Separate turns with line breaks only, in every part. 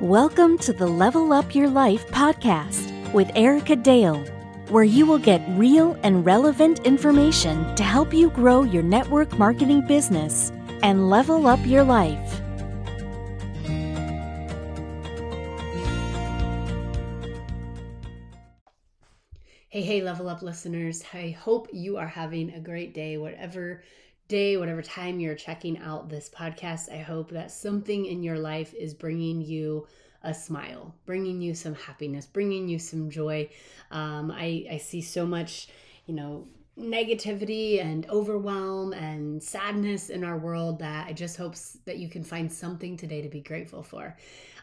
Welcome to the Level Up Your Life podcast with Erica Dale, where you will get real and relevant information to help you grow your network marketing business and level up your life.
Hey, hey, level up listeners. I hope you are having a great day, whatever day, whatever time you're checking out this podcast. I hope that something in your life is bringing you a smile, bringing you some happiness, bringing you some joy. Um, I, I see so much, you know, negativity and overwhelm and sadness in our world that I just hope that you can find something today to be grateful for.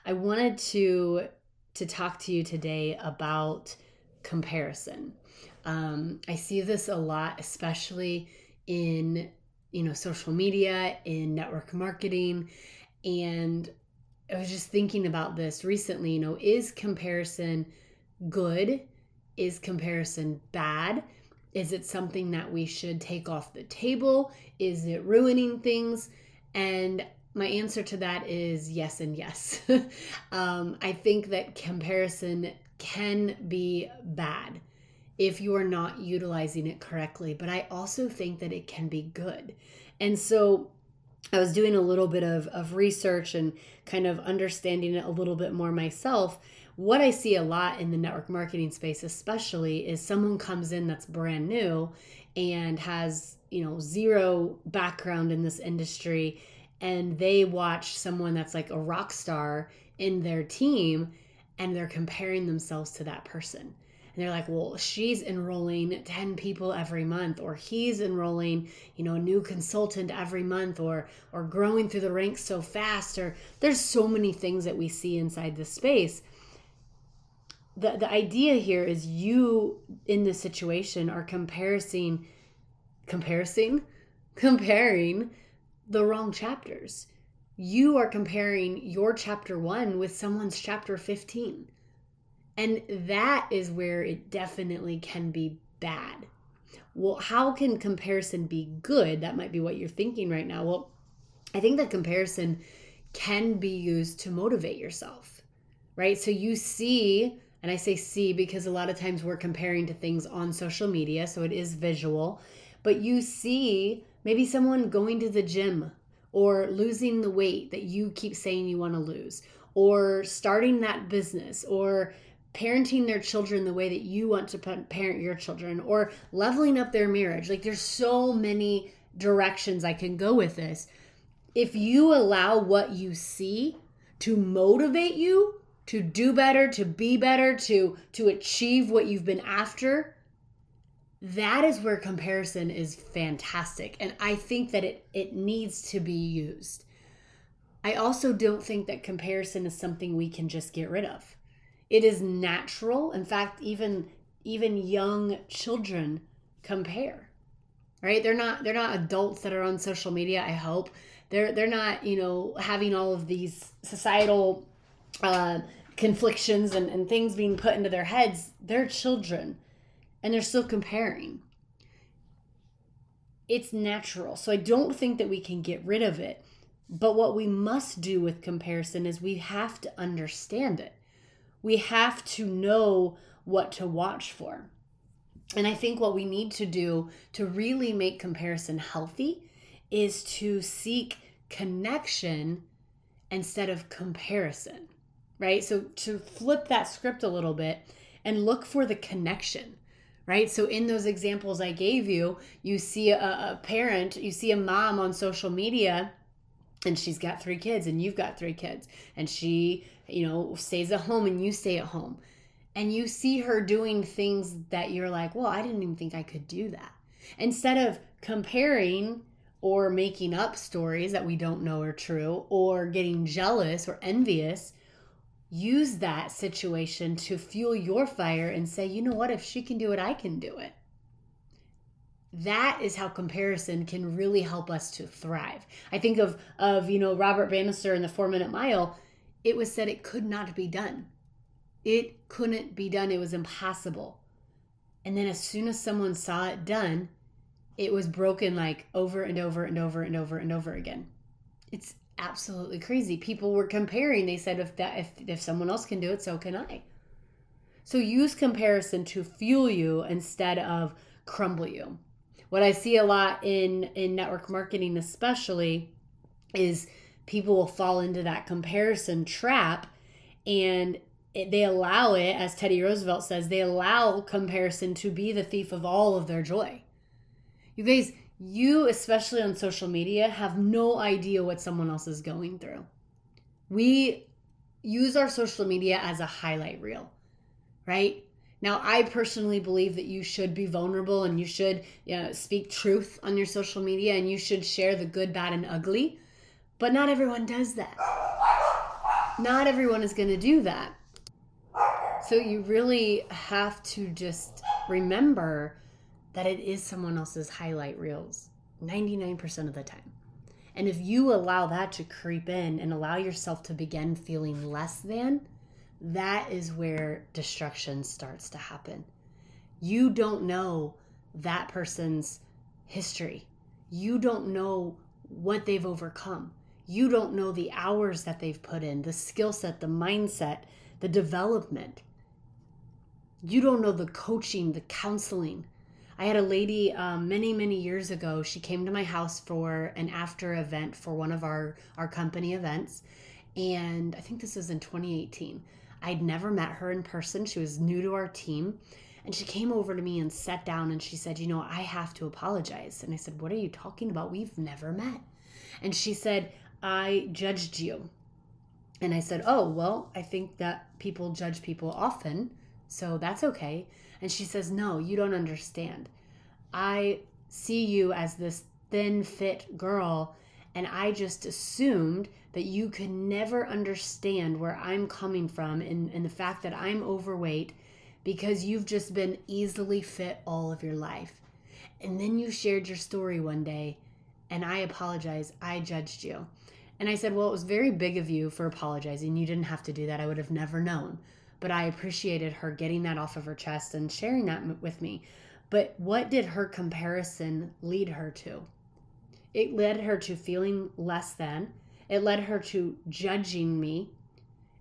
I wanted to to talk to you today about comparison. Um, I see this a lot, especially in you know social media, in network marketing, and I was just thinking about this recently. You know, is comparison good? Is comparison bad? Is it something that we should take off the table? Is it ruining things? And my answer to that is yes and yes. um, I think that comparison can be bad if you are not utilizing it correctly, but I also think that it can be good. And so I was doing a little bit of, of research and kind of understanding it a little bit more myself. What I see a lot in the network marketing space, especially, is someone comes in that's brand new and has, you know, zero background in this industry, and they watch someone that's like a rock star in their team and they're comparing themselves to that person. They're like, well, she's enrolling 10 people every month, or he's enrolling, you know, a new consultant every month, or or growing through the ranks so fast, or there's so many things that we see inside this space. The, the idea here is you in this situation are comparing comparing comparing the wrong chapters you are comparing your chapter one with someone's chapter 15. And that is where it definitely can be bad. Well, how can comparison be good? That might be what you're thinking right now. Well, I think that comparison can be used to motivate yourself, right? So you see, and I say see because a lot of times we're comparing to things on social media, so it is visual, but you see maybe someone going to the gym or losing the weight that you keep saying you want to lose, or starting that business, or parenting their children the way that you want to parent your children, or leveling up their marriage. Like there's so many directions I can go with this. If you allow what you see to motivate you to do better, to be better, to to achieve what you've been after, that is where comparison is fantastic and i think that it it needs to be used i also don't think that comparison is something we can just get rid of it is natural in fact even even young children compare right they're not they're not adults that are on social media i hope they're they're not you know having all of these societal uh conflictions and, and things being put into their heads they're children and they're still comparing. It's natural. So I don't think that we can get rid of it. But what we must do with comparison is we have to understand it. We have to know what to watch for. And I think what we need to do to really make comparison healthy is to seek connection instead of comparison, right? So to flip that script a little bit and look for the connection right? So, in those examples I gave you, you see a, a, parent, you see a mom on social media, and she's got three kids, and you've got three kids, and she, you know, stays at home and you stay at home. And you see her doing things that you're like, well, I didn't even think I could do that. Instead of comparing or making up stories that we don't know are true or getting jealous or envious, use that situation to fuel your fire and say, you know what, if she can do it, I can do it. That is how comparison can really help us to thrive. I think of of, you know, Robert Bannister in the 4-minute mile, it was said it could not be done. It couldn't be done. It was impossible. And then as soon as someone saw it done, it was broken like over and over and over and over and over again. It's absolutely crazy. People were comparing. They said if that if if someone else can do it, so can I. So use comparison to fuel you instead of crumble you. What I see a lot in in network marketing especially is people will fall into that comparison trap and it, they allow it as Teddy Roosevelt says they allow comparison to be the thief of all of their joy. You guys you, especially on social media, have no idea what someone else is going through. We use our social media as a highlight reel, right? Now, I personally believe that you should be vulnerable and you should you know, speak truth on your social media and you should share the good, bad, and ugly. But not everyone does that. Not everyone is going to do that. So you really have to just remember that it is someone else's highlight reels 99% of the time. And if you allow that to creep in and allow yourself to begin feeling less than, that is where destruction starts to happen. You don't know that person's history. You don't know what they've overcome. You don't know the hours that they've put in, the skill set, the mindset, the development. You don't know the coaching, the counseling, I had a lady um, many, many years ago. She came to my house for an after event for one of our, our company events. And I think this was in 2018. I'd never met her in person. She was new to our team. And she came over to me and sat down and she said, You know, I have to apologize. And I said, What are you talking about? We've never met. And she said, I judged you. And I said, Oh, well, I think that people judge people often. So that's okay. And she says, No, you don't understand. I see you as this thin, fit girl, and I just assumed that you could never understand where I'm coming from and, and the fact that I'm overweight because you've just been easily fit all of your life. And then you shared your story one day, and I apologize. I judged you. And I said, Well, it was very big of you for apologizing. You didn't have to do that. I would have never known but I appreciated her getting that off of her chest and sharing that with me. But what did her comparison lead her to? It led her to feeling less than, it led her to judging me,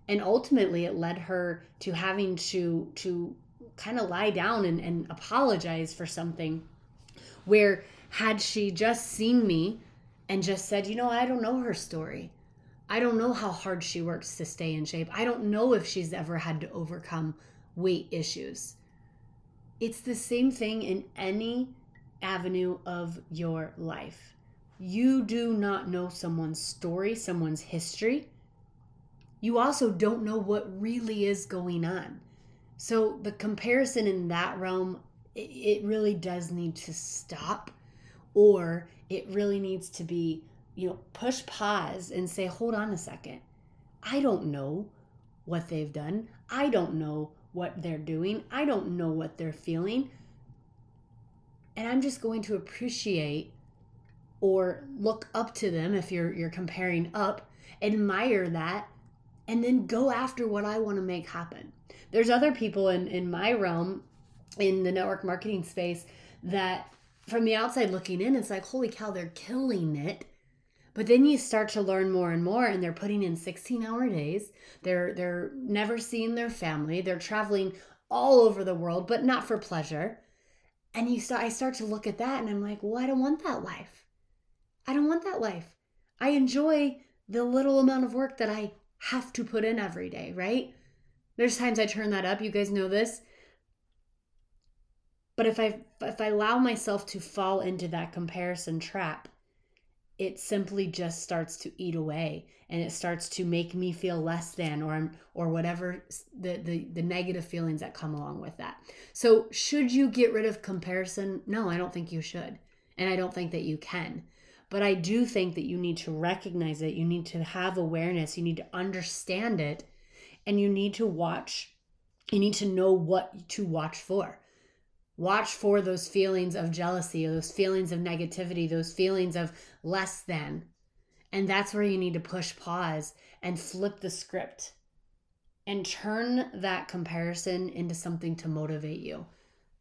and ultimately it led her to having to to kind of lie down and, and apologize for something where had she just seen me and just said, you know, I don't know her story. I don't know how hard she works to stay in shape. I don't know if she's ever had to overcome weight issues. It's the same thing in any avenue of your life. You do not know someone's story, someone's history. You also don't know what really is going on. So the comparison in that realm, it really does need to stop, or it really needs to be you know, push pause and say, hold on a second. I don't know what they've done. I don't know what they're doing. I don't know what they're feeling. And I'm just going to appreciate or look up to them if you're you're comparing up, admire that, and then go after what I want to make happen. There's other people in in my realm in the network marketing space that from the outside looking in, it's like, holy cow, they're killing it but then you start to learn more and more and they're putting in 16-hour days. They're they're never seeing their family. They're traveling all over the world, but not for pleasure. And you start I start to look at that and I'm like, "Well, I don't want that life. I don't want that life. I enjoy the little amount of work that I have to put in every day, right? There's times I turn that up. You guys know this. But if I if I allow myself to fall into that comparison trap, it simply just starts to eat away and it starts to make me feel less than or or whatever the, the the negative feelings that come along with that so should you get rid of comparison no i don't think you should and i don't think that you can but i do think that you need to recognize it. You need to have awareness. You need to understand it. And you need to watch you need to know what to watch for. Watch for those feelings of jealousy, those feelings of negativity, those feelings of less than. And that's where you need to push pause and flip the script and turn that comparison into something to motivate you.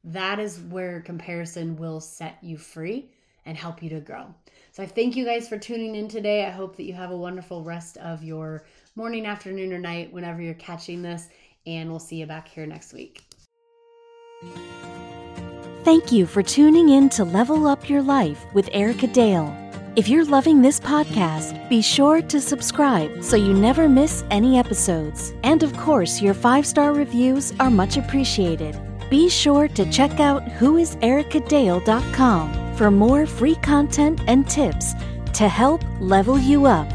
That is where comparison will set you free and help you to grow. So I thank you guys for tuning in today. I hope that you have a wonderful rest of your morning, afternoon, or night whenever you're catching this. And we'll see you back here next week.
Thank you for tuning in to Level Up Your Life with Erica Dale. If you're loving this podcast, be sure to subscribe so you never miss any episodes. And of course, your five star reviews are much appreciated. Be sure to check out whoisericadale.com for more free content and tips to help level you up.